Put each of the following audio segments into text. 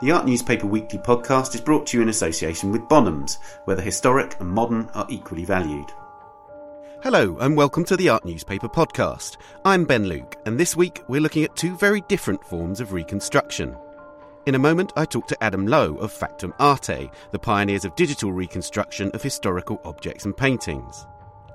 The Art Newspaper Weekly podcast is brought to you in association with Bonhams, where the historic and modern are equally valued. Hello, and welcome to the Art Newspaper podcast. I'm Ben Luke, and this week we're looking at two very different forms of reconstruction. In a moment, I talk to Adam Lowe of Factum Arte, the pioneers of digital reconstruction of historical objects and paintings.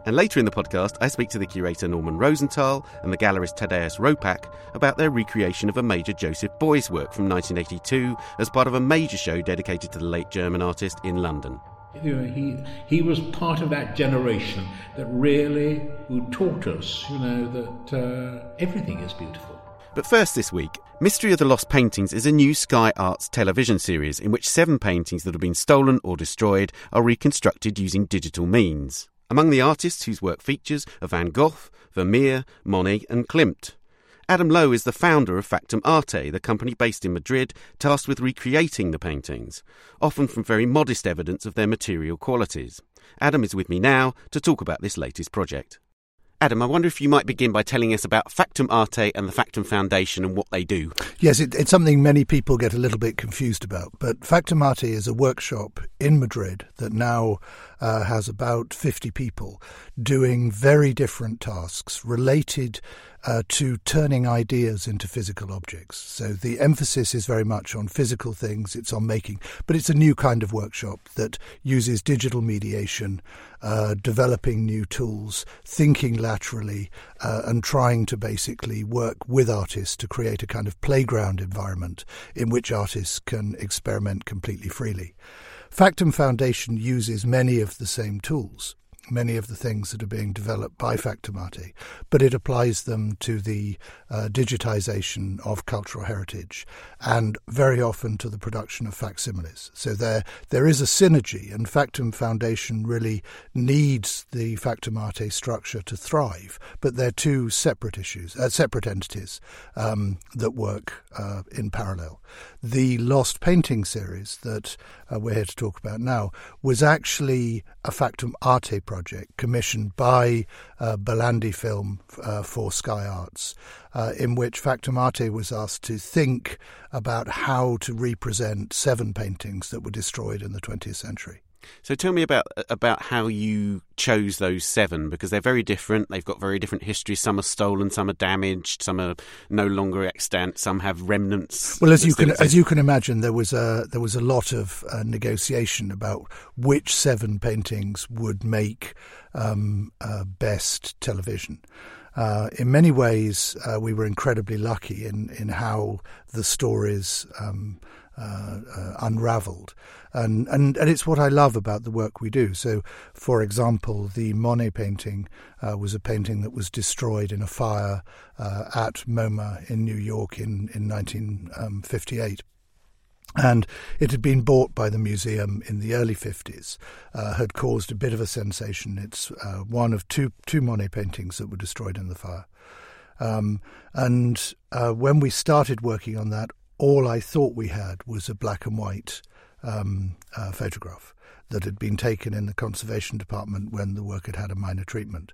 And later in the podcast, I speak to the curator Norman Rosenthal and the gallerist Thaddaeus Ropac about their recreation of a major Joseph Beuys work from 1982 as part of a major show dedicated to the late German artist in London. You know, he he was part of that generation that really who taught us, you know, that uh, everything is beautiful. But first this week, Mystery of the Lost Paintings is a new Sky Arts television series in which seven paintings that have been stolen or destroyed are reconstructed using digital means. Among the artists whose work features are Van Gogh, Vermeer, Monet, and Klimt. Adam Lowe is the founder of Factum Arte, the company based in Madrid tasked with recreating the paintings, often from very modest evidence of their material qualities. Adam is with me now to talk about this latest project. Adam, I wonder if you might begin by telling us about Factum Arte and the Factum Foundation and what they do. Yes, it, it's something many people get a little bit confused about. But Factum Arte is a workshop in Madrid that now uh, has about 50 people doing very different tasks related uh, to turning ideas into physical objects. So the emphasis is very much on physical things, it's on making, but it's a new kind of workshop that uses digital mediation, uh, developing new tools, thinking laterally, uh, and trying to basically work with artists to create a kind of playground environment in which artists can experiment completely freely. Factum Foundation uses many of the same tools many of the things that are being developed by Factum Arte, but it applies them to the uh, digitization of cultural heritage and very often to the production of facsimiles. So there, there is a synergy, and Factum Foundation really needs the Factum Arte structure to thrive, but they're two separate issues, uh, separate entities um, that work uh, in parallel. The Lost Painting series that uh, we're here to talk about now was actually a Factum Arte project project commissioned by uh, Belandi Film uh, for Sky Arts, uh, in which Factum Arte was asked to think about how to represent seven paintings that were destroyed in the 20th century. So tell me about about how you chose those seven because they're very different. They've got very different histories. Some are stolen, some are damaged, some are no longer extant, some have remnants. Well, as you can as you can imagine, there was a there was a lot of uh, negotiation about which seven paintings would make um, uh, best television. Uh, in many ways, uh, we were incredibly lucky in, in how the stories um, uh, uh, unravelled. And, and, and it's what I love about the work we do. So, for example, the Monet painting uh, was a painting that was destroyed in a fire uh, at MoMA in New York in, in 1958. And it had been bought by the museum in the early 50s, uh, had caused a bit of a sensation. It's uh, one of two, two Monet paintings that were destroyed in the fire. Um, and uh, when we started working on that, all I thought we had was a black and white um, uh, photograph that had been taken in the conservation department when the work had had a minor treatment.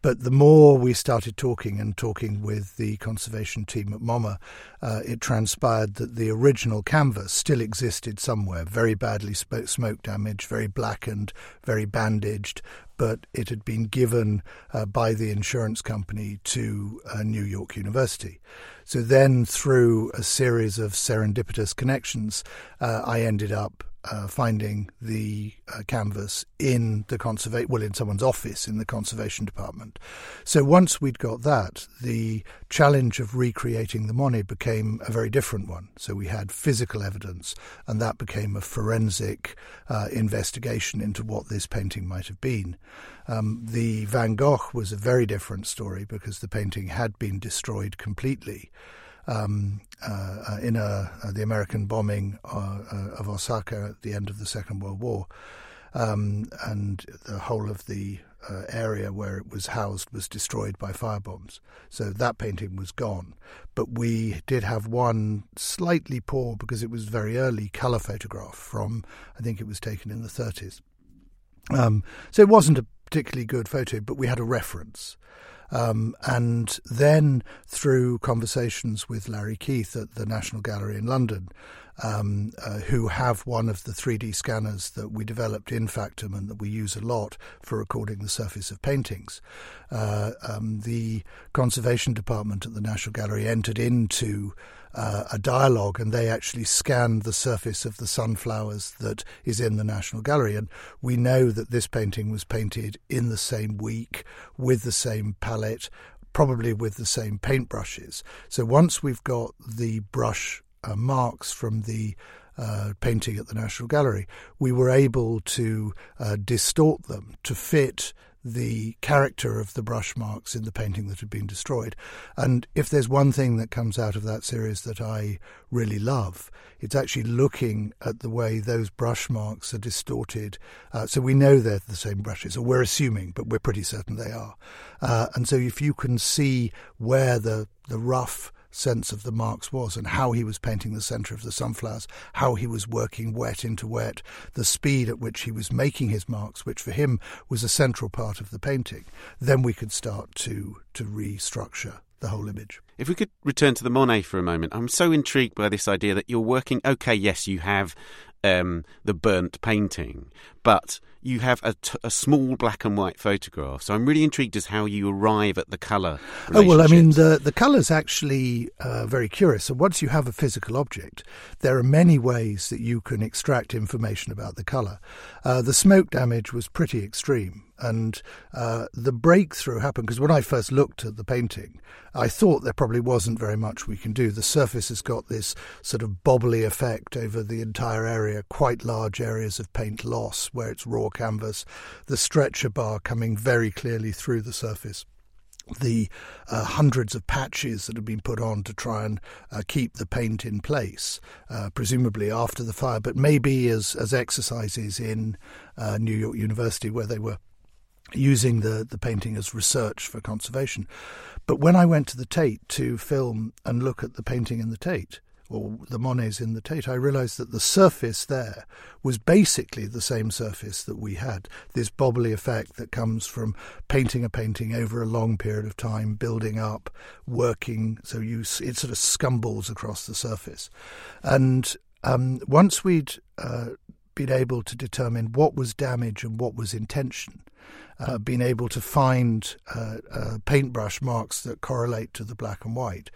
But the more we started talking and talking with the conservation team at MoMA, uh, it transpired that the original canvas still existed somewhere, very badly smoke damaged, very blackened, very bandaged, but it had been given uh, by the insurance company to uh, New York University. So then, through a series of serendipitous connections, uh, I ended up uh, finding the uh, canvas in the conservation, well, in someone's office in the conservation department. So once we'd got that, the challenge of recreating the Monet became a very different one. So we had physical evidence, and that became a forensic uh, investigation into what this painting might have been. Um, the Van Gogh was a very different story because the painting had been destroyed completely um, uh, uh, in a, uh, the American bombing uh, uh, of Osaka at the end of the Second World War. Um, and the whole of the uh, area where it was housed was destroyed by firebombs. So that painting was gone. But we did have one slightly poor, because it was very early, colour photograph from, I think it was taken in the 30s. Um, so it wasn't a particularly good photo, but we had a reference. Um, and then through conversations with Larry Keith at the National Gallery in London, um, uh, who have one of the 3D scanners that we developed in Factum and that we use a lot for recording the surface of paintings. Uh, um, the conservation department at the National Gallery entered into uh, a dialogue and they actually scanned the surface of the sunflowers that is in the National Gallery. And we know that this painting was painted in the same week with the same palette, probably with the same paintbrushes. So once we've got the brush uh, marks from the uh, painting at the National Gallery, we were able to uh, distort them to fit the character of the brush marks in the painting that had been destroyed. And if there's one thing that comes out of that series that I really love, it's actually looking at the way those brush marks are distorted. Uh, so we know they're the same brushes, or we're assuming, but we're pretty certain they are. Uh, and so if you can see where the, the rough sense of the marks was and how he was painting the centre of the sunflowers, how he was working wet into wet, the speed at which he was making his marks, which for him was a central part of the painting, then we could start to, to restructure the whole image. If we could return to the Monet for a moment, I'm so intrigued by this idea that you're working. Okay, yes, you have um, the burnt painting, but you have a, t- a small black and white photograph. So I'm really intrigued as how you arrive at the colour. Oh well, I mean the the colour's actually uh, very curious. So once you have a physical object, there are many ways that you can extract information about the colour. Uh, the smoke damage was pretty extreme. And uh, the breakthrough happened because when I first looked at the painting, I thought there probably wasn't very much we can do. The surface has got this sort of bobbly effect over the entire area, quite large areas of paint loss where it's raw canvas, the stretcher bar coming very clearly through the surface the uh, hundreds of patches that have been put on to try and uh, keep the paint in place, uh, presumably after the fire, but maybe as, as exercises in uh, New York University where they were using the, the painting as research for conservation. But when I went to the Tate to film and look at the painting in the Tate, or the Monets in the Tate, I realized that the surface there was basically the same surface that we had. This bobbly effect that comes from painting a painting over a long period of time, building up, working, so you it sort of scumbles across the surface. And um, once we'd uh, been able to determine what was damage and what was intention, uh, been able to find uh, uh, paintbrush marks that correlate to the black and white.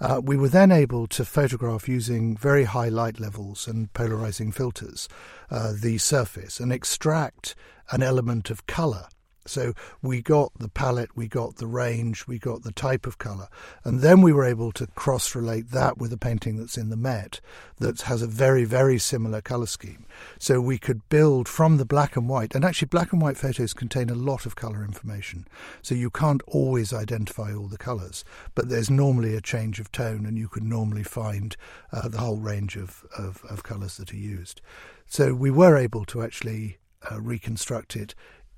Uh, we were then able to photograph using very high light levels and polarizing filters uh, the surface and extract an element of color so we got the palette, we got the range, we got the type of colour. And then we were able to cross relate that with a painting that's in the Met that has a very, very similar colour scheme. So we could build from the black and white. And actually, black and white photos contain a lot of colour information. So you can't always identify all the colours, but there's normally a change of tone, and you can normally find uh, the whole range of, of, of colours that are used. So we were able to actually uh, reconstruct it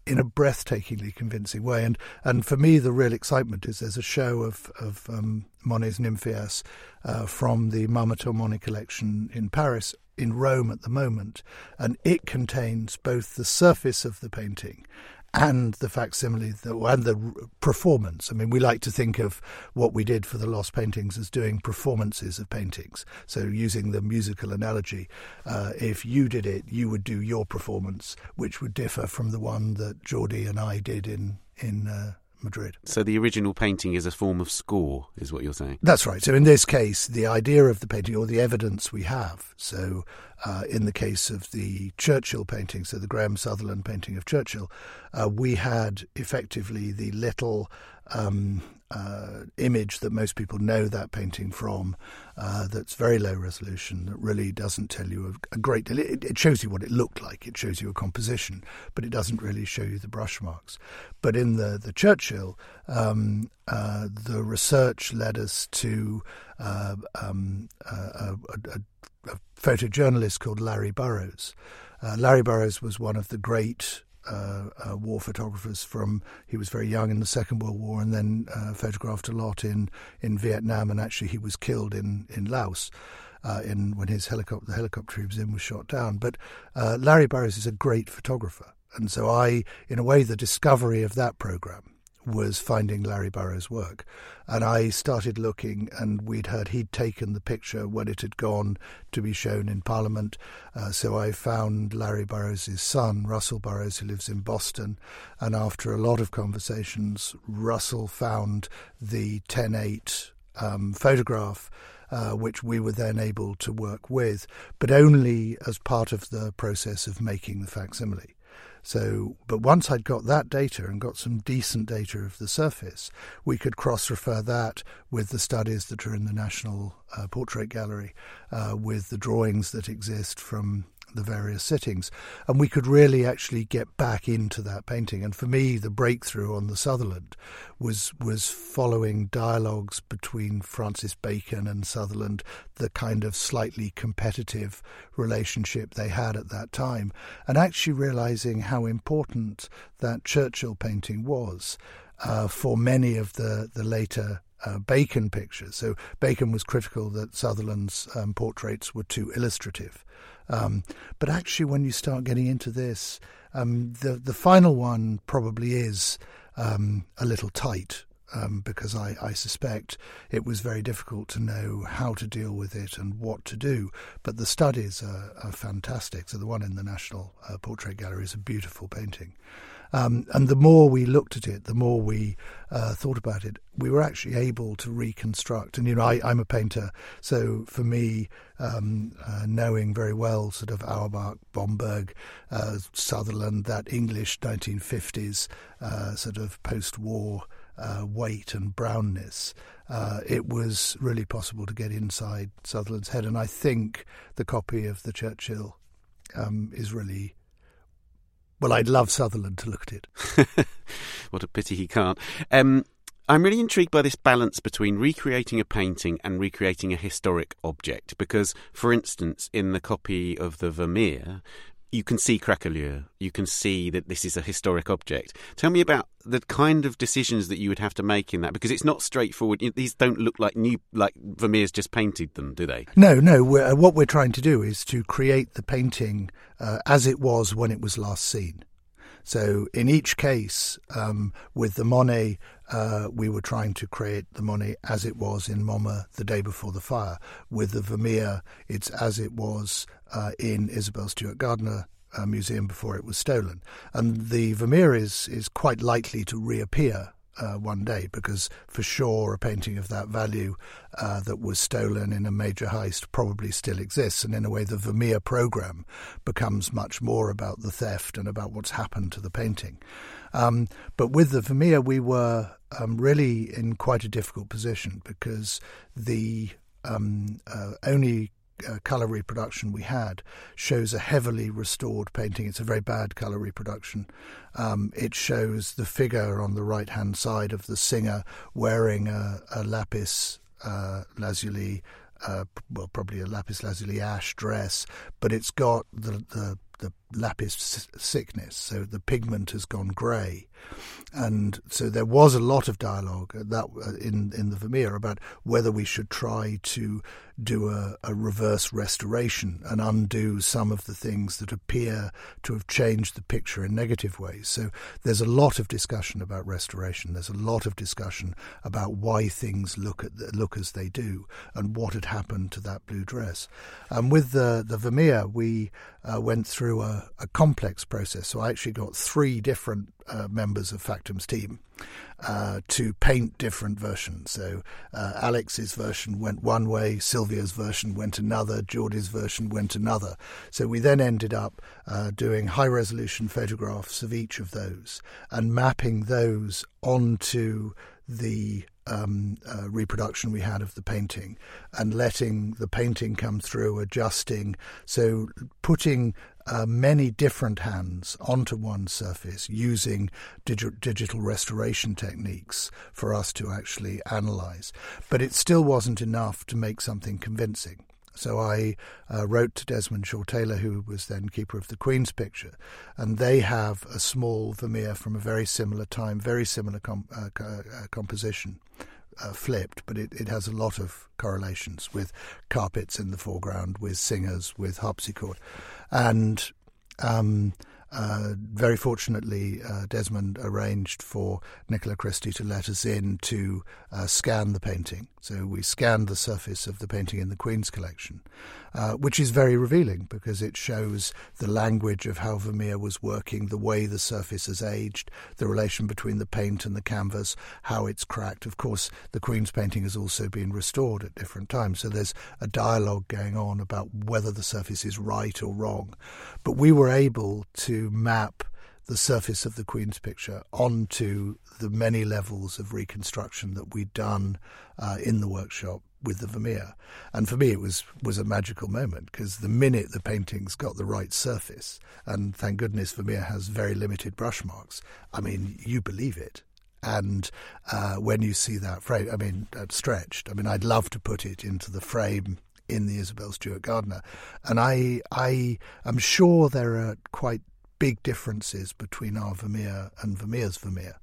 in a breathtakingly convincing way. And and for me, the real excitement is there's a show of of um, Monet's Nymphéas uh, from the Marmottan Monet collection in Paris, in Rome at the moment, and it contains both the surface of the painting and the facsimile and the performance. I mean, we like to think of what we did for the Lost Paintings as doing performances of paintings. So, using the musical analogy, uh, if you did it, you would do your performance, which would differ from the one that Geordie and I did in in. Uh, Madrid. So the original painting is a form of score, is what you're saying? That's right. So in this case, the idea of the painting or the evidence we have. So uh, in the case of the Churchill painting, so the Graham Sutherland painting of Churchill, uh, we had effectively the little um, uh, image that most people know that painting from, uh, that's very low resolution, that really doesn't tell you a, a great deal. It, it, shows you what it looked like, it shows you a composition, but it doesn't really show you the brush marks. But in the, the Churchill, um, uh, the research led us to uh, um, a, a, a, photojournalist called Larry Burrows. Uh, Larry Burrows was one of the great uh, uh, war photographers from he was very young in the Second World War and then uh, photographed a lot in, in Vietnam and actually he was killed in in Laos. Uh, in when his helicopter the helicopter he was in was shot down, but uh, Larry Burrows is a great photographer, and so I, in a way, the discovery of that program was finding Larry Burrows' work. And I started looking, and we'd heard he'd taken the picture when it had gone to be shown in Parliament. Uh, so I found Larry Burrows' son, Russell Burrows, who lives in Boston. And after a lot of conversations, Russell found the 10.8 um, photograph. Uh, which we were then able to work with, but only as part of the process of making the facsimile. So, but once I'd got that data and got some decent data of the surface, we could cross refer that with the studies that are in the National uh, Portrait Gallery, uh, with the drawings that exist from the various sittings. And we could really actually get back into that painting. And for me, the breakthrough on the Sutherland was was following dialogues between Francis Bacon and Sutherland, the kind of slightly competitive relationship they had at that time, and actually realizing how important that Churchill painting was. Uh, for many of the, the later uh, Bacon pictures. So Bacon was critical that Sutherland's um, portraits were too illustrative. Um, but actually, when you start getting into this, um, the the final one probably is um, a little tight um, because I, I, suspect it was very difficult to know how to deal with it and what to do. But the studies are, are fantastic. So the one in the National uh, Portrait Gallery is a beautiful painting. Um, and the more we looked at it, the more we uh, thought about it, we were actually able to reconstruct. And, you know, I, am a painter, so for me, um, uh, knowing very well sort of Auerbach, Bomberg, uh, Sutherland, that English 1950s uh, sort of post war uh, weight and brownness, uh, it was really possible to get inside Sutherland's head. And I think the copy of the Churchill um, is really well, I'd love Sutherland to look at it. what a pity he can't. Um, I'm really intrigued by this balance between recreating a painting and recreating a historic object because, for instance, in the copy of the Vermeer, you can see Craquelure. You can see that this is a historic object. Tell me about the kind of decisions that you would have to make in that, because it's not straightforward. These don't look like new, like Vermeer's just painted them, do they? No, no. We're, uh, what we're trying to do is to create the painting uh, as it was when it was last seen. So in each case, um, with the Monet, uh, we were trying to create the Monet as it was in MoMA the day before the fire. With the Vermeer, it's as it was uh, in Isabella Stewart Gardner uh, Museum before it was stolen. And the Vermeer is, is quite likely to reappear uh, one day because for sure a painting of that value uh, that was stolen in a major heist probably still exists. And in a way, the Vermeer program becomes much more about the theft and about what's happened to the painting. Um, but with the Vermeer, we were um, really in quite a difficult position because the um, uh, only uh, colour reproduction we had shows a heavily restored painting. It's a very bad colour reproduction. Um, it shows the figure on the right hand side of the singer wearing a, a lapis uh, lazuli, uh, well, probably a lapis lazuli ash dress, but it's got the, the the lapis sickness, so the pigment has gone grey, and so there was a lot of dialogue that uh, in in the Vermeer about whether we should try to do a, a, reverse restoration and undo some of the things that appear to have changed the picture in negative ways. So there's a lot of discussion about restoration. There's a lot of discussion about why things look at look as they do and what had happened to that blue dress. And with the the Vermeer, we uh, went through a, a, complex process. So I actually got three different uh, members of Factum's team uh, to paint different versions. So uh, Alex's version went one way, Sylvia's version went another, Geordie's version went another. So we then ended up uh, doing high resolution photographs of each of those and mapping those onto the um, uh, reproduction we had of the painting and letting the painting come through, adjusting. So putting uh, many different hands onto one surface using digi- digital restoration techniques for us to actually analyze. But it still wasn't enough to make something convincing. So I uh, wrote to Desmond Shaw Taylor, who was then keeper of the Queen's picture, and they have a small Vermeer from a very similar time, very similar com- uh, uh, composition. Uh, flipped, but it, it has a lot of correlations with carpets in the foreground, with singers, with harpsichord. And um, uh, very fortunately, uh, Desmond arranged for Nicola Christie to let us in to uh, scan the painting. So we scanned the surface of the painting in the Queen's collection, uh, which is very revealing because it shows the language of how Vermeer was working, the way the surface has aged, the relation between the paint and the canvas, how it's cracked. Of course, the Queen's painting has also been restored at different times, so there's a dialogue going on about whether the surface is right or wrong. But we were able to map the surface of the Queen's picture onto the many levels of reconstruction that we'd done uh, in the workshop with the Vermeer. And for me, it was was a magical moment because the minute the paintings got the right surface, and thank goodness Vermeer has very limited brush marks. I mean, you believe it. And uh, when you see that frame, I mean, uh, stretched. I mean, I'd love to put it into the frame in the Isabella Stewart Gardner, and I I am sure there are quite big differences between our Vermeer and Vermeer's Vermeer.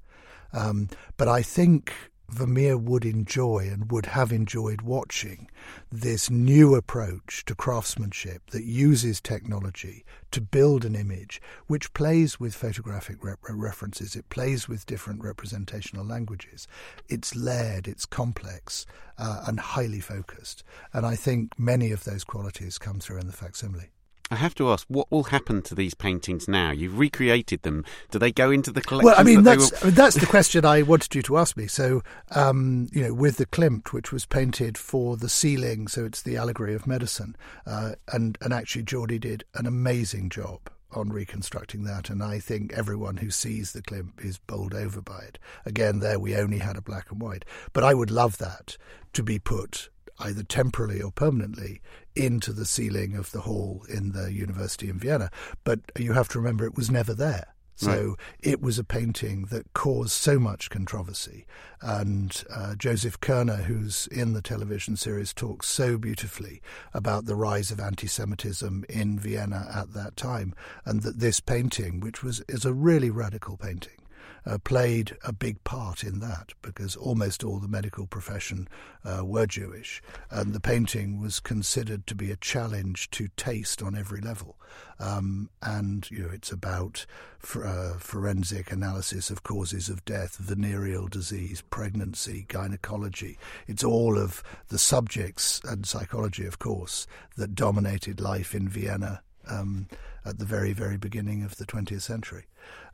Um, but I think Vermeer would enjoy and would have enjoyed watching this new approach to craftsmanship that uses technology to build an image which plays with photographic references, it plays with different representational languages. It's layered, it's complex, uh, and highly focused. And I think many of those qualities come through in the facsimile. I have to ask, what will happen to these paintings now? You've recreated them. Do they go into the collection? Well, I mean, that that's will... that's the question I wanted you to ask me. So, um, you know, with the Klimt, which was painted for the ceiling, so it's the allegory of medicine, uh, and and actually Geordie did an amazing job on reconstructing that, and I think everyone who sees the Klimt is bowled over by it. Again, there we only had a black and white, but I would love that to be put either temporarily or permanently into the ceiling of the hall in the university in Vienna. But you have to remember it was never there. So right. it was a painting that caused so much controversy. And uh, Joseph Koerner, who's in the television series, talks so beautifully about the rise of anti Semitism in Vienna at that time. And that this painting, which was is a really radical painting, uh, played a big part in that because almost all the medical profession uh, were Jewish, and the painting was considered to be a challenge to taste on every level. Um, and you know, it's about for, uh, forensic analysis of causes of death, venereal disease, pregnancy, gynecology. It's all of the subjects and psychology, of course, that dominated life in Vienna. Um, at the very, very beginning of the 20th century.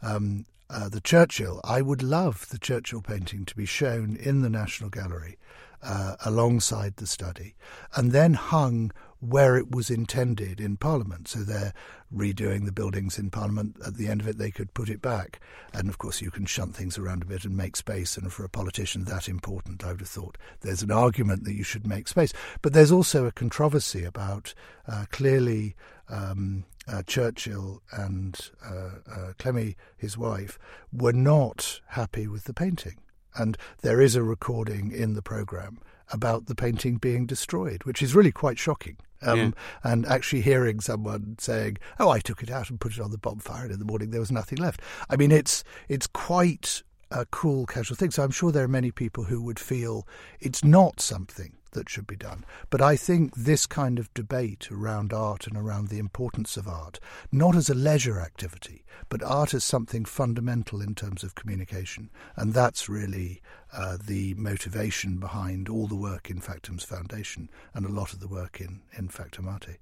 Um, uh, the Churchill, I would love the Churchill painting to be shown in the National Gallery uh, alongside the study and then hung where it was intended in Parliament. So they're redoing the buildings in Parliament. At the end of it, they could put it back. And of course, you can shunt things around a bit and make space. And for a politician that important, I would have thought there's an argument that you should make space. But there's also a controversy about uh, clearly. Um, uh, Churchill and uh, uh, Clemmie, his wife, were not happy with the painting. And there is a recording in the programme about the painting being destroyed, which is really quite shocking. Um, yeah. And actually hearing someone saying, "Oh, I took it out and put it on the bonfire, and in the morning there was nothing left." I mean, it's it's quite a cool, casual thing. So I'm sure there are many people who would feel it's not something that should be done. But I think this kind of debate around art and around the importance of art, not as a leisure activity, but art as something fundamental in terms of communication. And that's really uh, the motivation behind all the work in Factum's Foundation and a lot of the work in, in Factum Arte.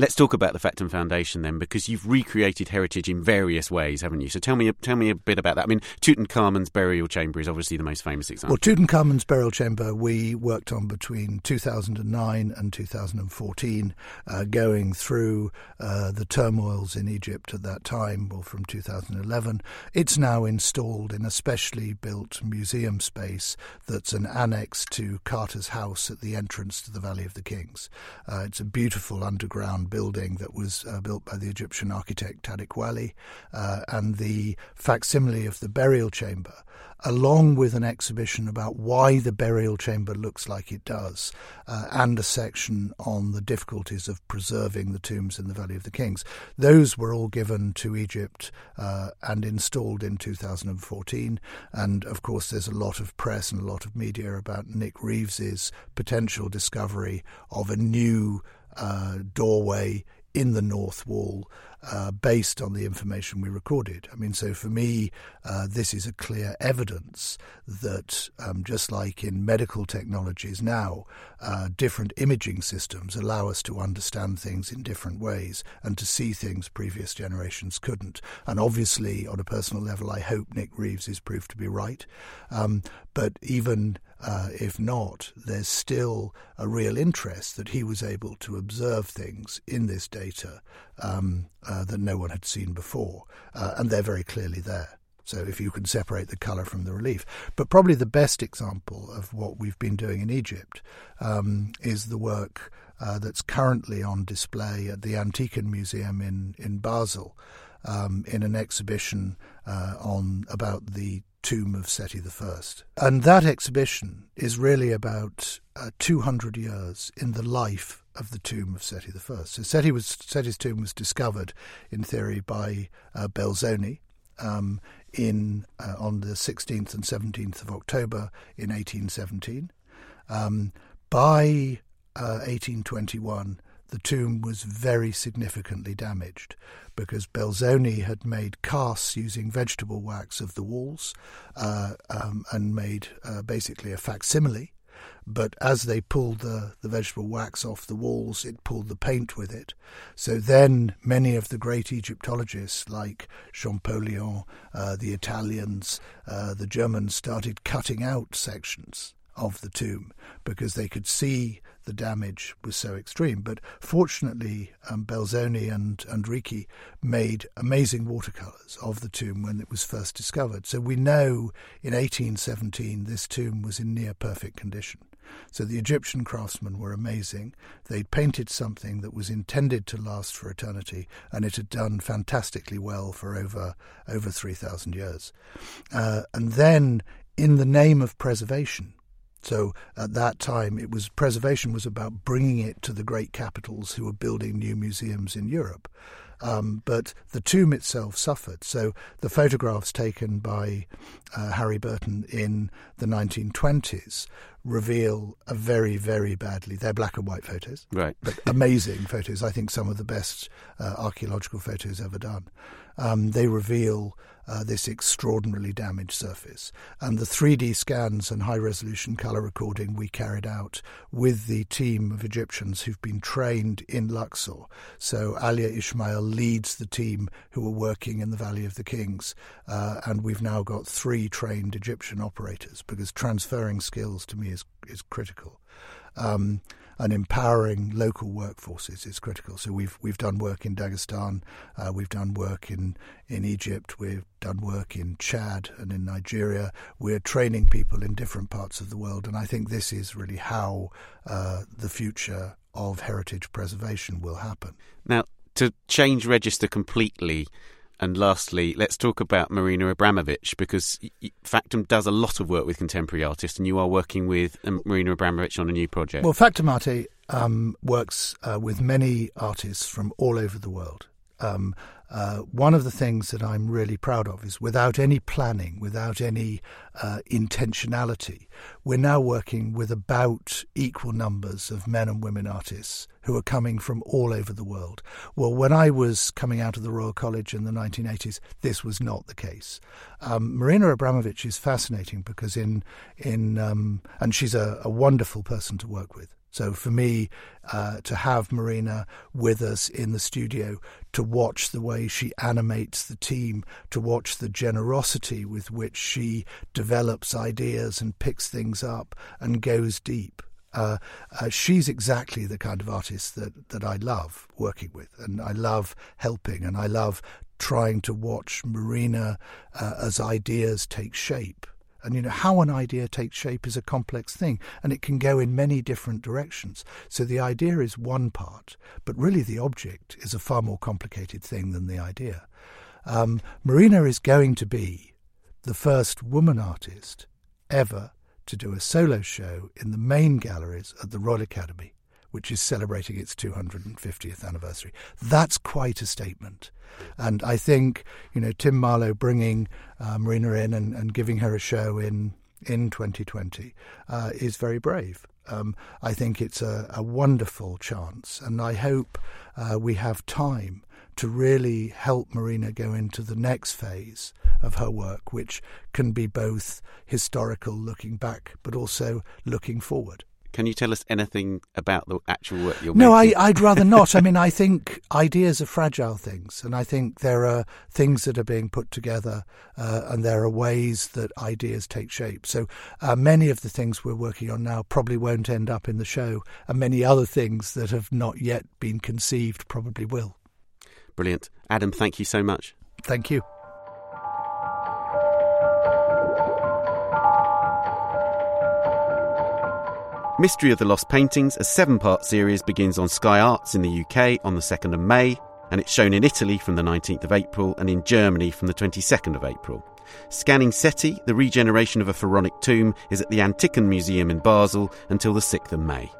Let's talk about the Factum Foundation then, because you've recreated heritage in various ways, haven't you? So tell me, tell me a bit about that. I mean, Tutankhamun's burial chamber is obviously the most famous example. Well, Tutankhamun's burial chamber we worked on between 2009 and 2014, uh, going through uh, the turmoils in Egypt at that time, well, from 2011. It's now installed in a specially built museum space that's an annex to Carter's house at the entrance to the Valley of the Kings. Uh, it's a beautiful underground building that was uh, built by the Egyptian architect Tarek Waly, uh, and the facsimile of the burial chamber, along with an exhibition about why the burial chamber looks like it does, uh, and a section on the difficulties of preserving the tombs in the Valley of the Kings. Those were all given to Egypt uh, and installed in 2014. And of course, there's a lot of press and a lot of media about Nick Reeves's potential discovery of a new uh, doorway in the north wall uh, based on the information we recorded. I mean, so for me, uh, this is a clear evidence that um, just like in medical technologies now, uh, different imaging systems allow us to understand things in different ways and to see things previous generations couldn't. And obviously, on a personal level, I hope Nick Reeves is proved to be right. Um, but even uh, if not, there's still a real interest that he was able to observe things in this data um, uh, that no one had seen before, uh, and they're very clearly there. So if you can separate the colour from the relief. But probably the best example of what we've been doing in Egypt um, is the work uh, that's currently on display at the Antiken Museum in, in Basel um, in an exhibition uh, on about the tomb of Seti I. And that exhibition is really about uh, 200 years in the life of the tomb of Seti I. So Seti was, Seti's tomb was discovered, in theory, by uh, Belzoni um, in uh, on the 16th and 17th of October in 1817. Um, by 1821, uh, the tomb was very significantly damaged because Belzoni had made casts using vegetable wax of the walls uh, um, and made uh, basically a facsimile. But as they pulled the, the vegetable wax off the walls, it pulled the paint with it. So then many of the great Egyptologists, like Champollion, uh, the Italians, uh, the Germans, started cutting out sections of the tomb because they could see the damage was so extreme. But fortunately, um, Belzoni and, and Ricci made amazing watercolours of the tomb when it was first discovered. So we know in 1817 this tomb was in near perfect condition. So the Egyptian craftsmen were amazing. They'd painted something that was intended to last for eternity, and it had done fantastically well for over over three thousand years. Uh, and then, in the name of preservation, so at that time, it was preservation was about bringing it to the great capitals who were building new museums in Europe. Um, but the tomb itself suffered. So the photographs taken by uh, Harry Burton in the 1920s reveal a very, very badly. They're black and white photos, right? But amazing photos. I think some of the best uh, archaeological photos ever done. Um, they reveal uh, this extraordinarily damaged surface. And the 3D scans and high resolution colour recording we carried out with the team of Egyptians who've been trained in Luxor. So Alia Ismail leads the team who are working in the Valley of the Kings. Uh, and we've now got three trained Egyptian operators because transferring skills to me is, is critical. Um, and empowering local workforces is critical. So we've we've done work in Dagestan, uh, we've done work in in Egypt, we've done work in Chad and in Nigeria. We're training people in different parts of the world, and I think this is really how uh, the future of heritage preservation will happen. Now, to change register completely and lastly, let's talk about Marina Abramovic because Factum does a lot of work with contemporary artists, and you are working with um, Marina Abramovic on a new project. Well, Factum Arte um, works uh, with many artists from all over the world. Um, uh, one of the things that I'm really proud of is without any planning, without any uh, intentionality, we're now working with about equal numbers of men and women artists who are coming from all over the world. Well, when I was coming out of the Royal College in the 1980s, this was not the case. Um, Marina Abramovic is fascinating because in in um, and she's a, a wonderful person to work with. So for me, uh, to have Marina with us in the studio, to watch the way she animates the team, to watch the generosity with which she develops ideas and picks things up and goes deep. Uh, uh, she's exactly the kind of artist that, that I love working with, and I love helping, and I love trying to watch Marina uh, as ideas take shape. And you know, how an idea takes shape is a complex thing and it can go in many different directions. So the idea is one part, but really the object is a far more complicated thing than the idea. Um, Marina is going to be the first woman artist ever to do a solo show in the main galleries at the Royal Academy which is celebrating its 250th anniversary. That's quite a statement. And I think, you know, Tim Marlowe bringing uh, Marina in and, and, giving her a show in, in 2020 uh, is very brave. Um, I think it's a, a, wonderful chance, and I hope uh, we have time to really help Marina go into the next phase of her work, which can be both historical, looking back, but also looking forward. Can you tell us anything about the actual work you're no, making? No, I'd rather not. I mean, I think ideas are fragile things, and I think there are things that are being put together, uh, and there are ways that ideas take shape. So uh, many of the things we're working on now probably won't end up in the show, and many other things that have not yet been conceived probably will. Brilliant. Adam, thank you so much. Thank you. Mystery of the Lost Paintings, a seven part series, begins on Sky Arts in the UK on the 2nd of May, and it's shown in Italy from the 19th of April and in Germany from the 22nd of April. Scanning Seti, the regeneration of a pharaonic tomb, is at the Antiken Museum in Basel until the 6th of May.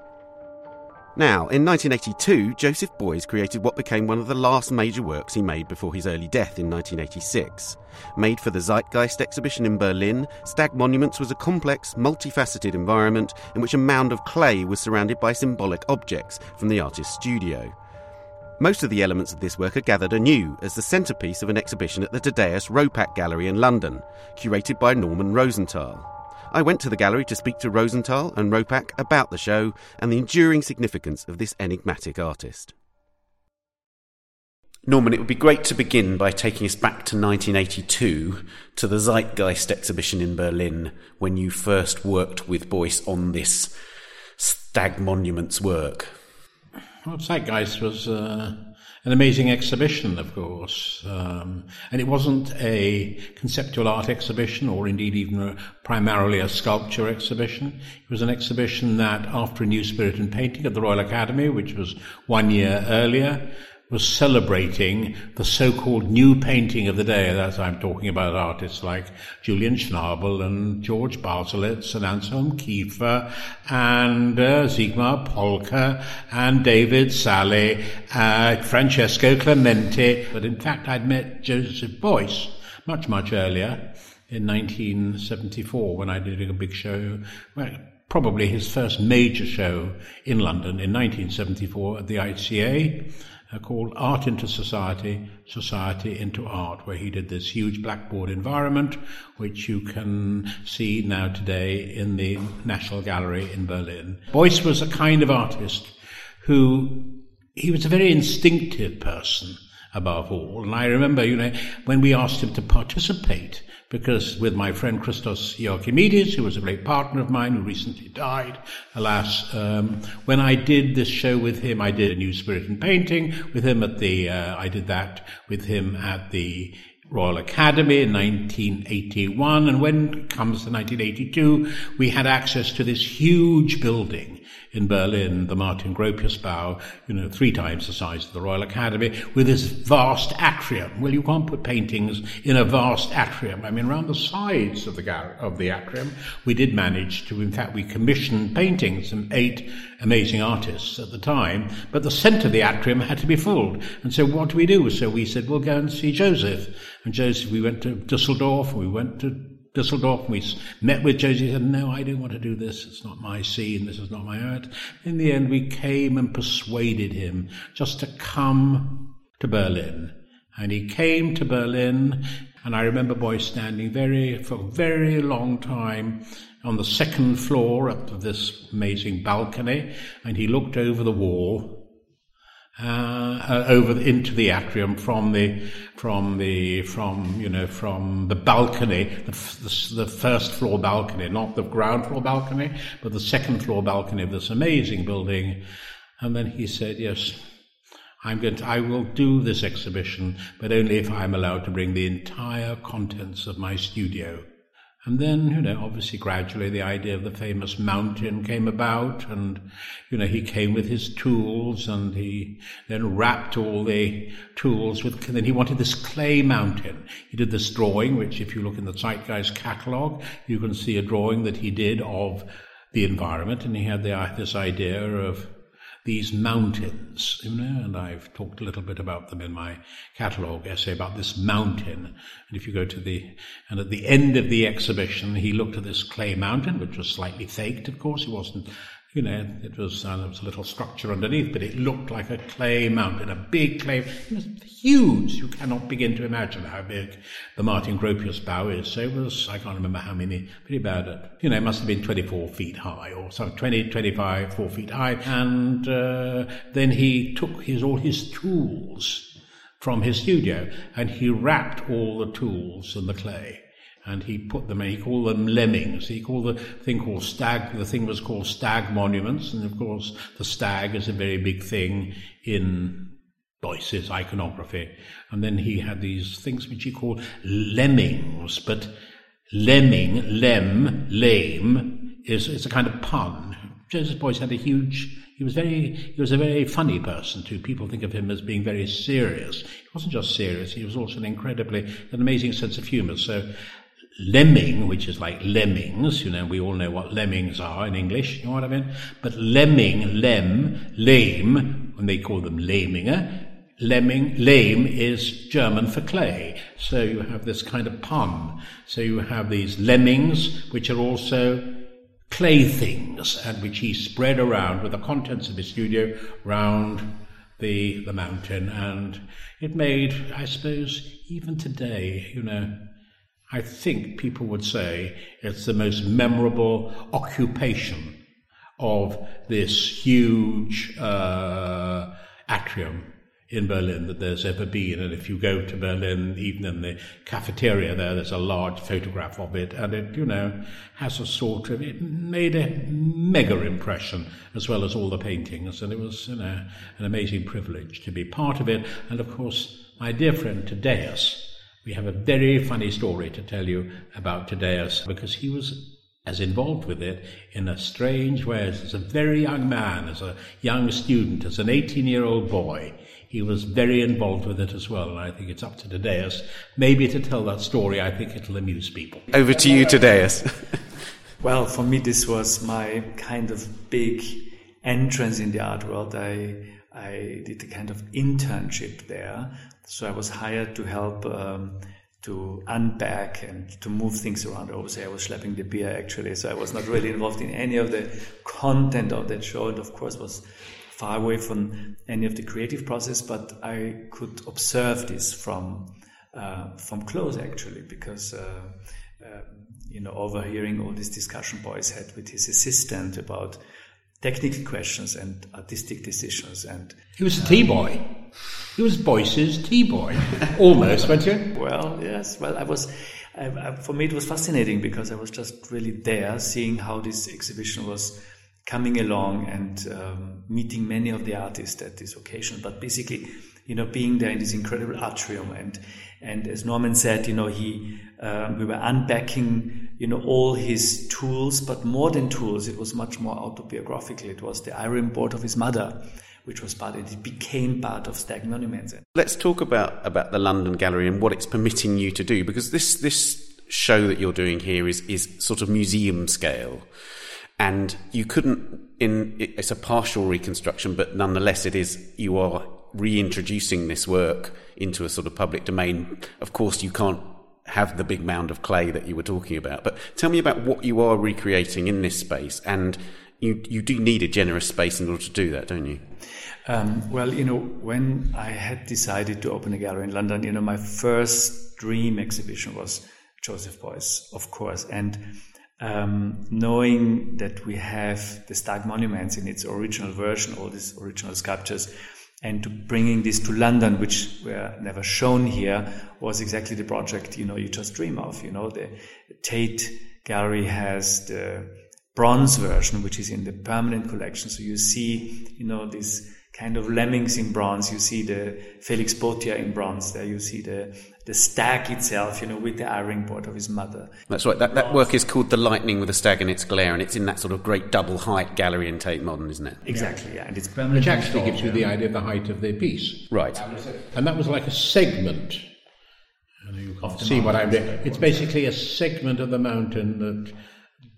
Now, in 1982, Joseph Beuys created what became one of the last major works he made before his early death in 1986. Made for the Zeitgeist exhibition in Berlin, Stag Monuments was a complex, multifaceted environment in which a mound of clay was surrounded by symbolic objects from the artist's studio. Most of the elements of this work are gathered anew as the centrepiece of an exhibition at the Thaddaeus Ropac Gallery in London, curated by Norman Rosenthal. I went to the gallery to speak to Rosenthal and Ropac about the show and the enduring significance of this enigmatic artist. Norman, it would be great to begin by taking us back to 1982 to the Zeitgeist exhibition in Berlin when you first worked with Beuys on this Stag Monuments work. Well, Zeitgeist was uh, an amazing exhibition, of course. Um, and it wasn't a conceptual art exhibition or indeed even a, primarily a sculpture exhibition. It was an exhibition that, after a new spirit in painting at the Royal Academy, which was one year earlier, was celebrating the so-called new painting of the day. As I'm talking about artists like Julian Schnabel and George Baselitz and Anselm Kiefer and uh, Sigmar Polke and David Salle, uh, Francesco Clemente. But in fact, I'd met Joseph Beuys much, much earlier in 1974 when I did a big show. Well, probably his first major show in London in 1974 at the ICA called Art into Society, Society into Art, where he did this huge blackboard environment, which you can see now today in the National Gallery in Berlin. Beuys was a kind of artist who, he was a very instinctive person above all. And I remember, you know, when we asked him to participate because with my friend Christos Joachimides, who was a great partner of mine who recently died, alas, um, when I did this show with him, I did a new spirit in painting with him at the, uh, I did that with him at the Royal Academy in 1981. And when it comes to 1982, we had access to this huge building in Berlin, the Martin Gropiusbau, you know, three times the size of the Royal Academy, with this vast atrium. Well, you can't put paintings in a vast atrium. I mean, around the sides of the, of the atrium, we did manage to, in fact, we commissioned paintings from eight amazing artists at the time, but the centre of the atrium had to be filled. And so what do we do? So we said, we'll go and see Joseph. And Joseph, we went to Dusseldorf, we went to Dusseldorf. We met with Josie. He said, No, I don't want to do this. It's not my scene. This is not my art. In the end, we came and persuaded him just to come to Berlin. And he came to Berlin. And I remember Beuys standing very, for a very long time on the second floor up of this amazing balcony. And he looked over the wall uh, uh, over the, into the atrium from the from the from you know from the balcony, the, the, the, first floor balcony, not the ground floor balcony, but the second floor balcony of this amazing building. And then he said, "Yes, I'm going to, I will do this exhibition, but only if I'm allowed to bring the entire contents of my studio." And then, you know, obviously gradually the idea of the famous mountain came about and, you know, he came with his tools and he then wrapped all the tools with, then he wanted this clay mountain. He did this drawing, which if you look in the Zeitgeist catalogue, you can see a drawing that he did of the environment and he had the, this idea of these mountains, you know, and I've talked a little bit about them in my catalogue essay about this mountain. And if you go to the, and at the end of the exhibition, he looked at this clay mountain, which was slightly faked, of course. It wasn't you know, it was, uh, there was a little structure underneath, but it looked like a clay mountain, a big clay. It was huge. You cannot begin to imagine how big the Martin Gropiusbau is. So it was, I can't remember how many, pretty bad at, you know, it must have been 24 feet high or something, 20, 25, 4 feet high. And uh, then he took his, all his tools from his studio and he wrapped all the tools in the clay and he put them, he called them lemmings. He called the thing called stag, the thing was called stag monuments, and of course the stag is a very big thing in Beuys's iconography. And then he had these things which he called lemmings, but lemming, lem, lame, is, is a kind of pun. Joseph Beuys had a huge he was very he was a very funny person too. People think of him as being very serious. He wasn't just serious, he was also an incredibly an amazing sense of humour. So lemming, which is like lemmings, you know, we all know what lemmings are in English, you know what I mean? But lemming, lem, lame, when they call them laminger, lemming, lame is German for clay. So you have this kind of pun. So you have these lemmings, which are also clay things, and which he spread around with the contents of his studio round the, the mountain. And it made, I suppose, even today, you know, I think people would say it's the most memorable occupation of this huge uh, atrium in Berlin that there's ever been. And if you go to Berlin, even in the cafeteria there, there's a large photograph of it. And it, you know, has a sort of, it made a mega impression as well as all the paintings. And it was, you know, an amazing privilege to be part of it. And of course, my dear friend Thaddaeus, we have a very funny story to tell you about Thaddaeus because he was as involved with it in a strange way as a very young man, as a young student, as an 18 year old boy. He was very involved with it as well, and I think it's up to Thaddaeus maybe to tell that story. I think it'll amuse people. Over to you, Thaddaeus. well, for me, this was my kind of big entrance in the art world. I I did a kind of internship there so I was hired to help um, to unpack and to move things around. Obviously, I was schlepping the beer actually, so I was not really involved in any of the content of that show. And of course, was far away from any of the creative process. But I could observe this from uh, from close actually, because. Uh, uh, you know, overhearing all this discussion Beuys had with his assistant about technical questions and artistic decisions. And he was a tea boy. He was Beuys's tea boy, almost, weren't you? Well, yes. Well, I was. I, I, for me, it was fascinating because I was just really there, seeing how this exhibition was coming along and um, meeting many of the artists at this occasion. But basically, you know, being there in this incredible atrium and and as Norman said, you know, he um, we were unpacking, you know, all his tools, but more than tools, it was much more autobiographical. It was the iron board of his mother, which was part. It became part of Stag. Let's talk about about the London Gallery and what it's permitting you to do, because this this show that you're doing here is is sort of museum scale, and you couldn't. In it's a partial reconstruction, but nonetheless, it is you are reintroducing this work into a sort of public domain. Of course, you can't have the big mound of clay that you were talking about. But tell me about what you are recreating in this space, and you you do need a generous space in order to do that, don't you? Um, well, you know, when I had decided to open a gallery in London, you know, my first dream exhibition was Joseph Beuys, of course, and um, knowing that we have the Stag Monuments in its original version, all these original sculptures and to bringing this to London, which were never shown here, was exactly the project you know you just dream of. You know, the Tate Gallery has the bronze version, which is in the permanent collection. So you see, you know, this kind of lemmings in bronze. You see the Felix Boothia in bronze. There you see the the stag itself, you know, with the iron board of his mother. That's right. That, that oh. work is called The Lightning with a Stag in Its Glare, and it's in that sort of great double height gallery in Tate Modern, isn't it? Exactly, yeah. And it's Which actually gives you the idea of the height of the piece. Right. And that was like a segment. And you can see what I'm doing. It's basically a segment of the mountain that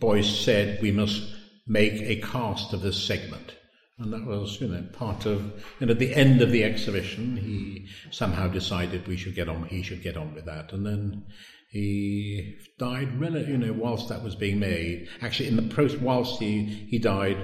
Beuys said we must make a cast of this segment. And that was, you know, part of, and at the end of the exhibition, he somehow decided we should get on, he should get on with that. And then he died, you know, whilst that was being made. Actually, in the whilst he, he died,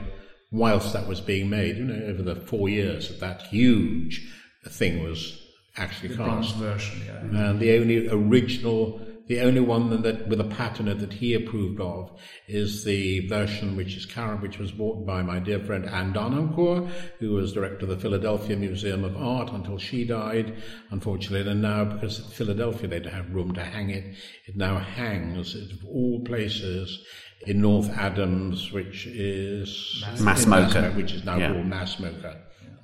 whilst that was being made, you know, over the four years that that huge thing was actually the cast. version, yeah. And the only original, the only one that with a pattern that he approved of is the version which is current, which was bought by my dear friend Anne d'Harnoncourt, who was director of the Philadelphia Museum of Art until she died, unfortunately. And now, because Philadelphia they don't have room to hang it, it now hangs of all places in North Adams, which is MASS MoCA. which is now Yeah. called MASS MoCA.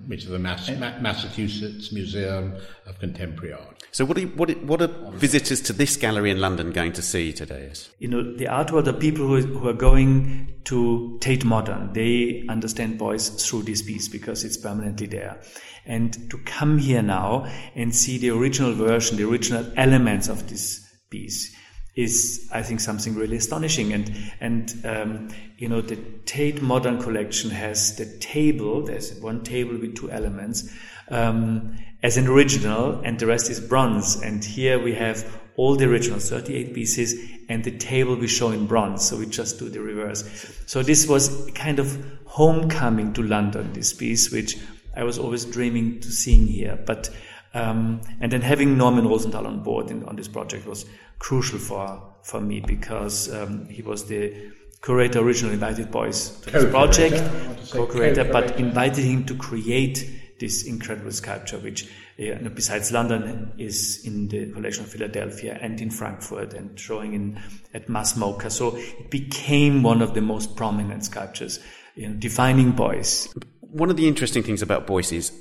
Which is the Mass, Ma- Massachusetts Museum of Contemporary Art. So, what are, you, what, are- what are visitors to this gallery in London going to see today? you know, the artwork, the people who, who are going to Tate Modern, they understand Beuys through this piece because it's permanently there. And to come here now and see the original version, the original elements of this piece is, I think, something really astonishing. And, and, um, you know, the Tate Modern collection has the table, there's one table with two elements, um, as an original and the rest is bronze. And here we have all the originals, 38 pieces, and the table we show in bronze. So we just do the reverse. So this was kind of homecoming to London, this piece, which I was always dreaming to seeing here. But, um, and then having Norman Rosenthal on board in, on this project was crucial for, for me because, um, he was the curator originally invited Beuys to this project, I want co-curator, but co-curator. invited him to create this incredible sculpture, which uh, besides London is in the collection of Philadelphia and in Frankfurt and showing in at MASS MoCA. So it became one of the most prominent sculptures, you know, defining Beuys. One of the interesting things about Beuys is,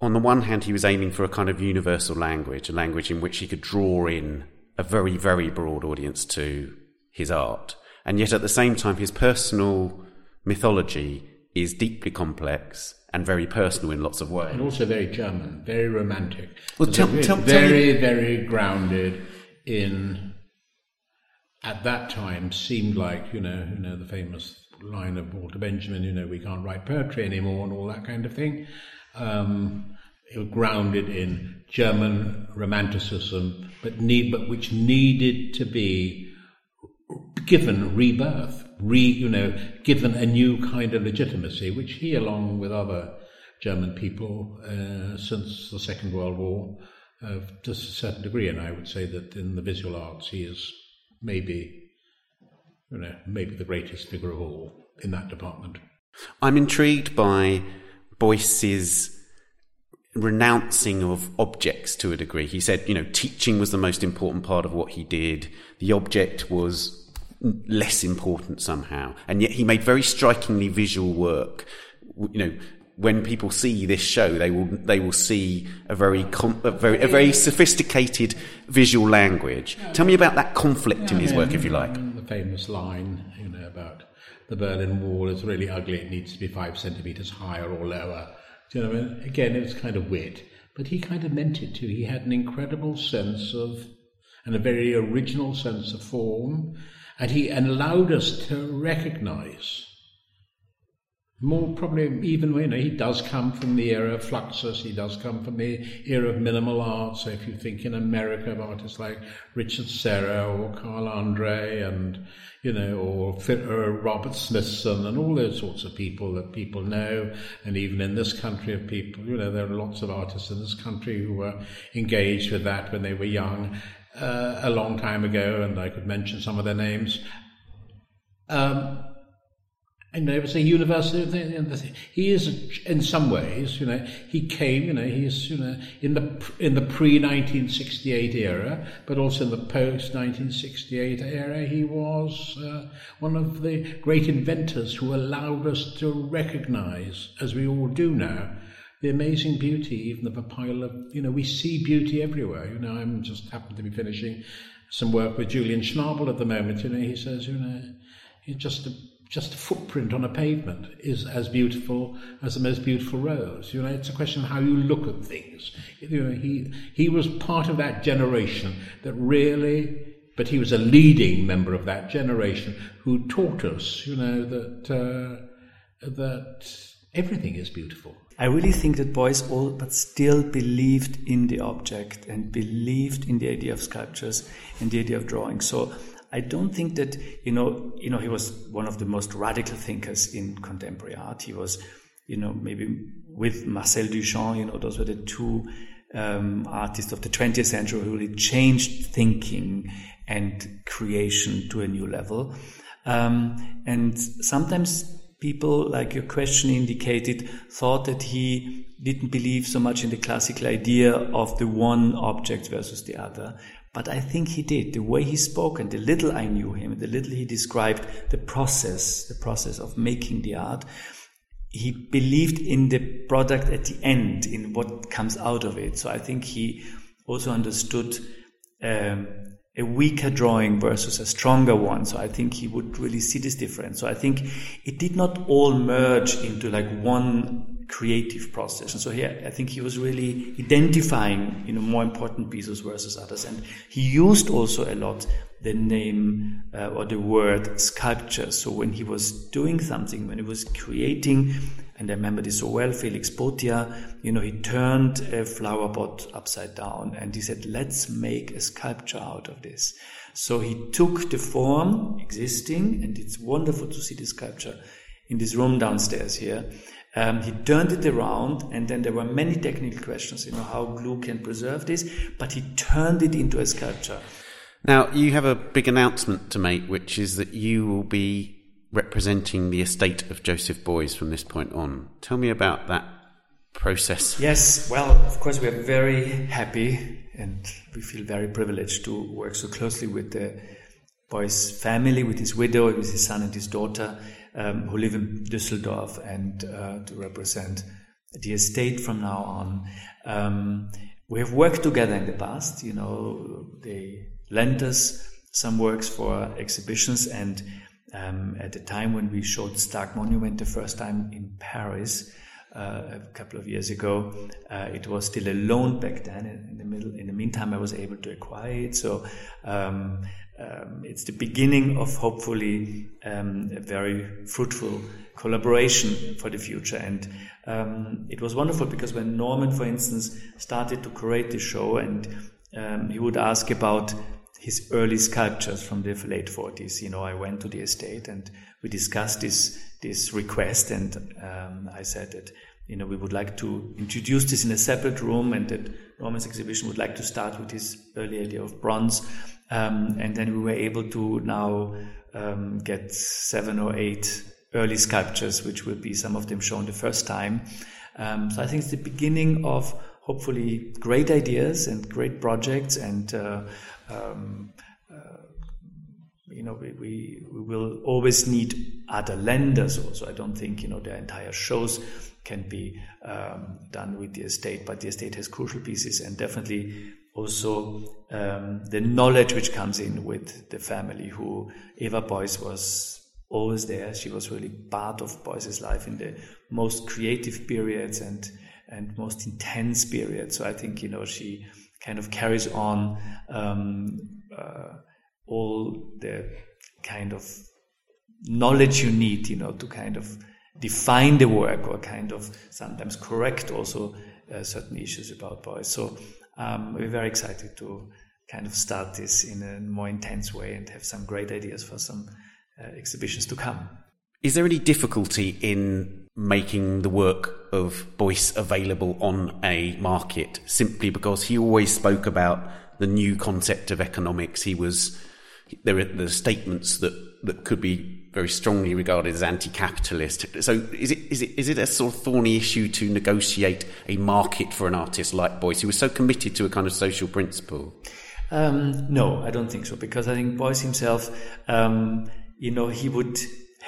on the one hand, he was aiming for a kind of universal language, a language in which he could draw in a very, very broad audience to his art. And yet at the same time, his personal mythology is deeply complex and very personal in lots of ways. and also very German, very romantic. Well, tell- very, tell- tell very, very grounded in. At that time, seemed like you know, you know, the famous line of Walter Benjamin, you know, we can't write poetry anymore, and all that kind of thing. Um, grounded in German romanticism, but need, but which needed to be given rebirth, re, you know, given a new kind of legitimacy, which he, along with other German people uh, since the Second World War, have to a certain degree, and I would say that in the visual arts, he is maybe, you know, maybe the greatest figure of all in that department. I'm intrigued by Beuys's renouncing of objects to a degree. He said, you know, teaching was the most important part of what he did. The object was less important somehow. And yet he made very strikingly visual work. You know, when people see this show, they will they will see a very com- a very a very sophisticated visual language. Tell me about that conflict in his work, if you like. The famous line, you know, about the Berlin Wall is really ugly. It needs to be five centimeters higher or lower. Do you know what I mean? Again, it was kind of wit, but he kind of meant it too. He had an incredible sense of, and a very original sense of form, and he allowed us to recognize more probably even you know he does come from the era of Fluxus. He does come from the era of minimal art. So if you think in America of artists like Richard Serra or Carl Andre and you know or, or Robert Smithson and all those sorts of people that people know, and even in this country of people, you know there are lots of artists in this country who were engaged with that when they were young. Uh, a long time ago, and I could mention some of their names. Um, I know it's a universal thing. He is, in some ways, you know, he came, you know, he's, you know, in the in the pre 1968 era, but also in the post 1968 era, he was uh, one of the great inventors who allowed us to recognise, as we all do now, the amazing beauty even of a pile of, you know, we see beauty everywhere. You know, I'm just happened to be finishing some work with Julian Schnabel at the moment. You know, he says, you know, it's just a just a footprint on a pavement is as beautiful as the most beautiful rose. You know, it's a question of how you look at things. You know, he he was part of that generation that really, but he was a leading member of that generation who taught us, you know, that uh, that everything is beautiful. I really think that Beuys all but still believed in the object and believed in the idea of sculptures and the idea of drawing. So I don't think that you know, you know, he was one of the most radical thinkers in contemporary art. He was, you know, maybe with Marcel Duchamp. You know, those were the two um, artists of the 20th century who really changed thinking and creation to a new level. Um, and sometimes people, like your question indicated, thought that he didn't believe so much in the classical idea of the one object versus the other. But I think he did. The way he spoke and the little I knew him, the little he described the process, the process of making the art, he believed in the product at the end, in what comes out of it. So I think he also understood um, a weaker drawing versus a stronger one. So I think he would really see this difference. So I think it did not all merge into like one creative process. And so here, I think he was really identifying, you know, more important pieces versus others. And he used also a lot the name uh, or the word sculpture. So when he was doing something, when he was creating, and I remember this so well, Felix Boothia, you know, he turned a flower pot upside down and he said, let's make a sculpture out of this. So he took the form existing, and it's wonderful to see the sculpture in this room downstairs here. Um, he turned it around, and then there were many technical questions, you know, how glue can preserve this, but he turned it into a sculpture. Now, you have a big announcement to make, which is that you will be representing the estate of Joseph Beuys from this point on. Tell me about that process. Yes, well, of course, we are very happy and we feel very privileged to work so closely with the Beuys family, with his widow, with his son and his daughter, um, who live in Düsseldorf, and uh, to represent the estate from now on. Um, we have worked together in the past. You know, they lent us some works for exhibitions, and um, at the time when we showed the Stark Monument the first time in Paris. Uh, a couple of years ago, uh, it was still a loan back then. In the middle, in the meantime, I was able to acquire it. So um, um, it's the beginning of hopefully um, a very fruitful collaboration for the future. And um, it was wonderful because when Norman, for instance, started to create the show, and um, he would ask about his early sculptures from the late 40s. You know, I went to the estate and we discussed this this request, and um, I said that you know we would like to introduce this in a separate room, and that Norman's exhibition would like to start with this early idea of bronze um, and then we were able to now um, get seven or eight early sculptures, which will be some of them shown the first time. Um, so I think it's the beginning of hopefully great ideas and great projects and uh, um, you know, we, we, we, will always need other lenders also. I don't think, you know, the entire shows can be um, done with the estate, but the estate has crucial pieces and definitely also um, the knowledge which comes in with the family who Eva Beuys was always there. She was really part of Beuys's life in the most creative periods and and most intense periods. So I think you know she kind of carries on um, uh, all the kind of knowledge you need, you know, to kind of define the work or kind of sometimes correct also uh, certain issues about Beuys. So um, we're very excited to kind of start this in a more intense way and have some great ideas for some uh, exhibitions to come. Is there any difficulty in making the work of Beuys available on a market simply because he always spoke about the new concept of economics? He was there are the statements that that could be very strongly regarded as anti-capitalist. So is it is it is it a sort of thorny issue to negotiate a market for an artist like Beuys, who was so committed to a kind of social principle? Um, no, I don't think so, because I think Beuys himself, um, you know, he would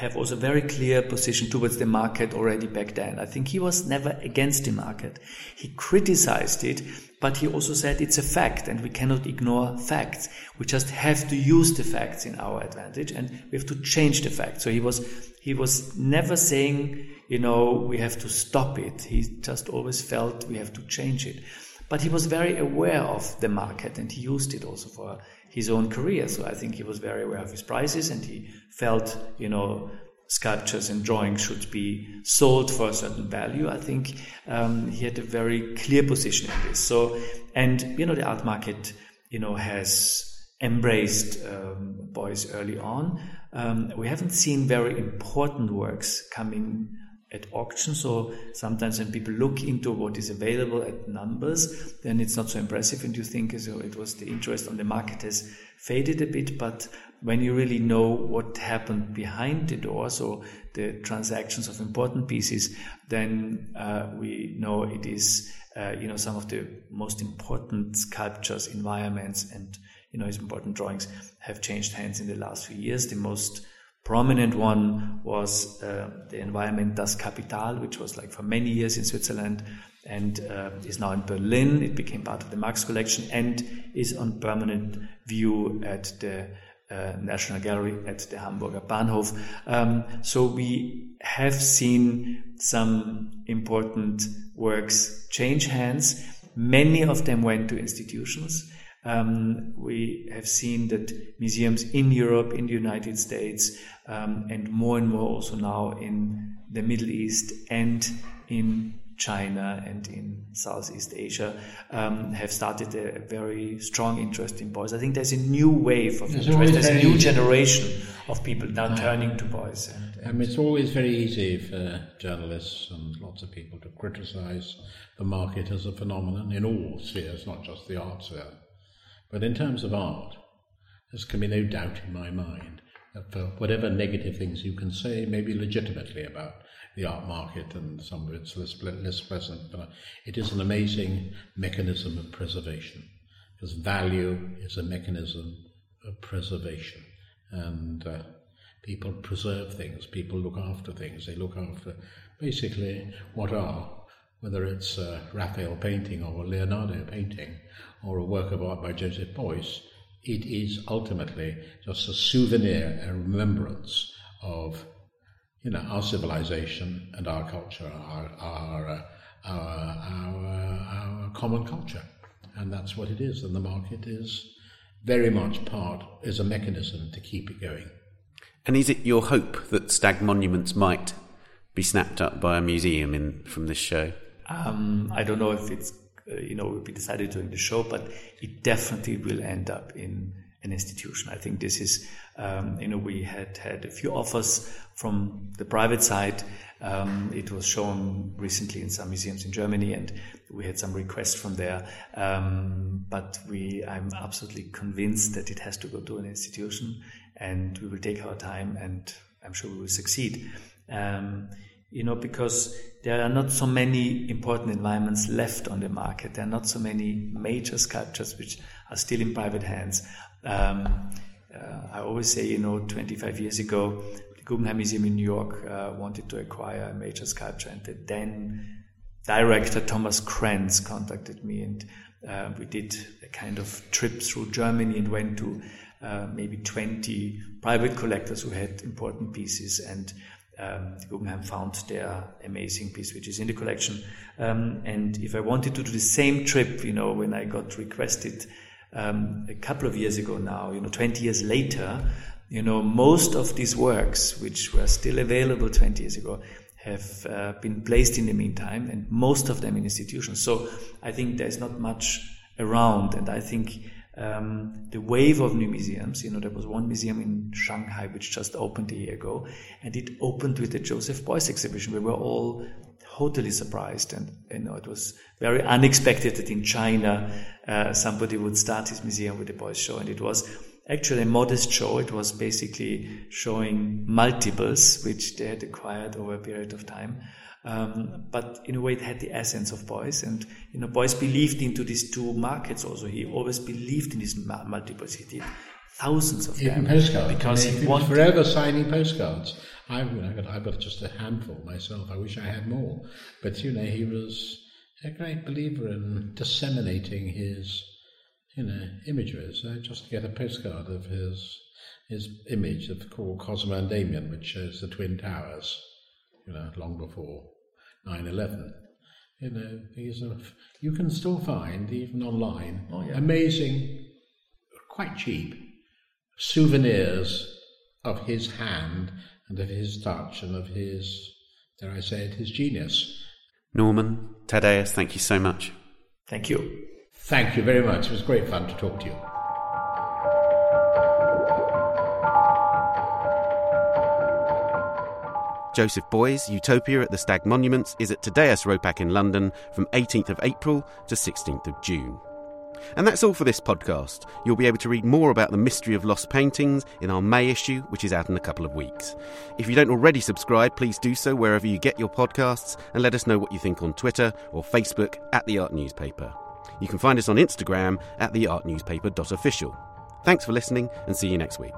have also a very clear position towards the market already back then. I think he was never against the market. He criticized it, but he also said it's a fact and we cannot ignore facts. We just have to use the facts in our advantage and we have to change the facts. So he was, he was never saying, you know, we have to stop it. He just always felt we have to change it. But he was very aware of the market and he used it also for his own career. So I think he was very aware of his prices and he felt, you know, sculptures and drawings should be sold for a certain value. I think um, he had a very clear position in this. So, and you know, the art market, you know, has embraced um, Beuys early on. Um, we haven't seen very important works coming at auction. So sometimes when people look into what is available at numbers, then it's not so impressive, and you think so it was the interest on the market has faded a bit. But when you really know what happened behind the door, so the transactions of important pieces, then uh, we know it is uh, you know some of the most important sculptures, environments, and you know important drawings have changed hands in the last few years. The most prominent one was uh, the environment Das Kapital, which was like for many years in Switzerland and uh, is now in Berlin. It became part of the Marx collection and is on permanent view at the uh, National Gallery at the Hamburger Bahnhof. Um, so we have seen some important works change hands. Many of them went to institutions. Um, we have seen that museums in Europe, in the United States, um, and more and more also now in the Middle East and in China and in Southeast Asia um, have started a very strong interest in Beuys. I think there's a new wave of There's interest. There's a new generation of people now turning to Beuys. And, and mean, it's always very easy for journalists and lots of people to criticize the market as a phenomenon in all spheres, not just the art sphere. But in terms of art, there can be no doubt in my mind that for whatever negative things you can say, maybe legitimately about the art market and some of it's less, less pleasant, but it is an amazing mechanism of preservation because value is a mechanism of preservation. And uh, people preserve things, people look after things, they look after basically what are whether it's a Raphael painting or a Leonardo painting or a work of art by Joseph Beuys, it is ultimately just a souvenir, a remembrance of, you know, our civilization and our culture, our our uh, our, our, our common culture, and that's what it is. And the market is very much part is a mechanism to keep it going. And is it your hope that stag monuments might be snapped up by a museum in from this show? Um, I don't know if it's uh, you know will be decided during the show, but it definitely will end up in an institution. I think this is um, you know we had had a few offers from the private side. Um, it was shown recently in some museums in Germany, and we had some requests from there. Um, but we, I'm absolutely convinced that it has to go to an institution, and we will take our time, and I'm sure we will succeed. You know, because there are not so many important environments left on the market. There are not so many major sculptures which are still in private hands. Um, uh, I always say, you know, 25 years ago, the Guggenheim Museum in New York uh, wanted to acquire a major sculpture, and the then director Thomas Krens contacted me, and uh, we did a kind of trip through Germany and went to uh, maybe 20 private collectors who had important pieces and um, Guggenheim found their amazing piece, which is in the collection. Um, and if I wanted to do the same trip, you know, when I got requested um, a couple of years ago now, you know, 20 years later, you know, most of these works, which were still available 20 years ago, have uh, been placed in the meantime, and most of them in institutions. So I think there's not much around, and I think um, the wave of new museums. You know, there was one museum in Shanghai which just opened a year ago, and it opened with the Joseph Beuys exhibition. We were all totally surprised, and you know, it was very unexpected that in China uh, somebody would start his museum with a Beuys show, and it was actually a modest show. It was basically showing multiples which they had acquired over a period of time. Um, but in a way, it had the essence of Beuys, and you know, Beuys believed into these two markets. Also, he always believed in these multiples. He did thousands of Even them postcards. because I mean, he was wanted. forever signing postcards. I've, you know, I've, got, I've got just a handful myself. I wish I had more. But, you know, he was a great believer in disseminating his, you know, images. I just get a postcard of his his image of called Cosmas and Damian, which shows the Twin Towers, you know, long before 9-11. You know, these are, you can still find, even online, Oh, yeah. amazing, quite cheap, souvenirs of his hand and of his touch and of his, dare I say it, his genius. Norman, Thaddaeus, thank you so much. Thank you. Thank you very much. It was great fun to talk to you. Joseph Beuys' Utopia at the Stag Monuments is at Thaddaeus Ropac in London from 18th of April to 16th of June. And that's all for this podcast. You'll be able to read more about the mystery of lost paintings in our May issue, which is out in a couple of weeks. If you don't already subscribe, please do so wherever you get your podcasts and let us know what you think on Twitter or Facebook at The Art Newspaper. You can find us on Instagram at theartnewspaper.official. Thanks for listening and see you next week.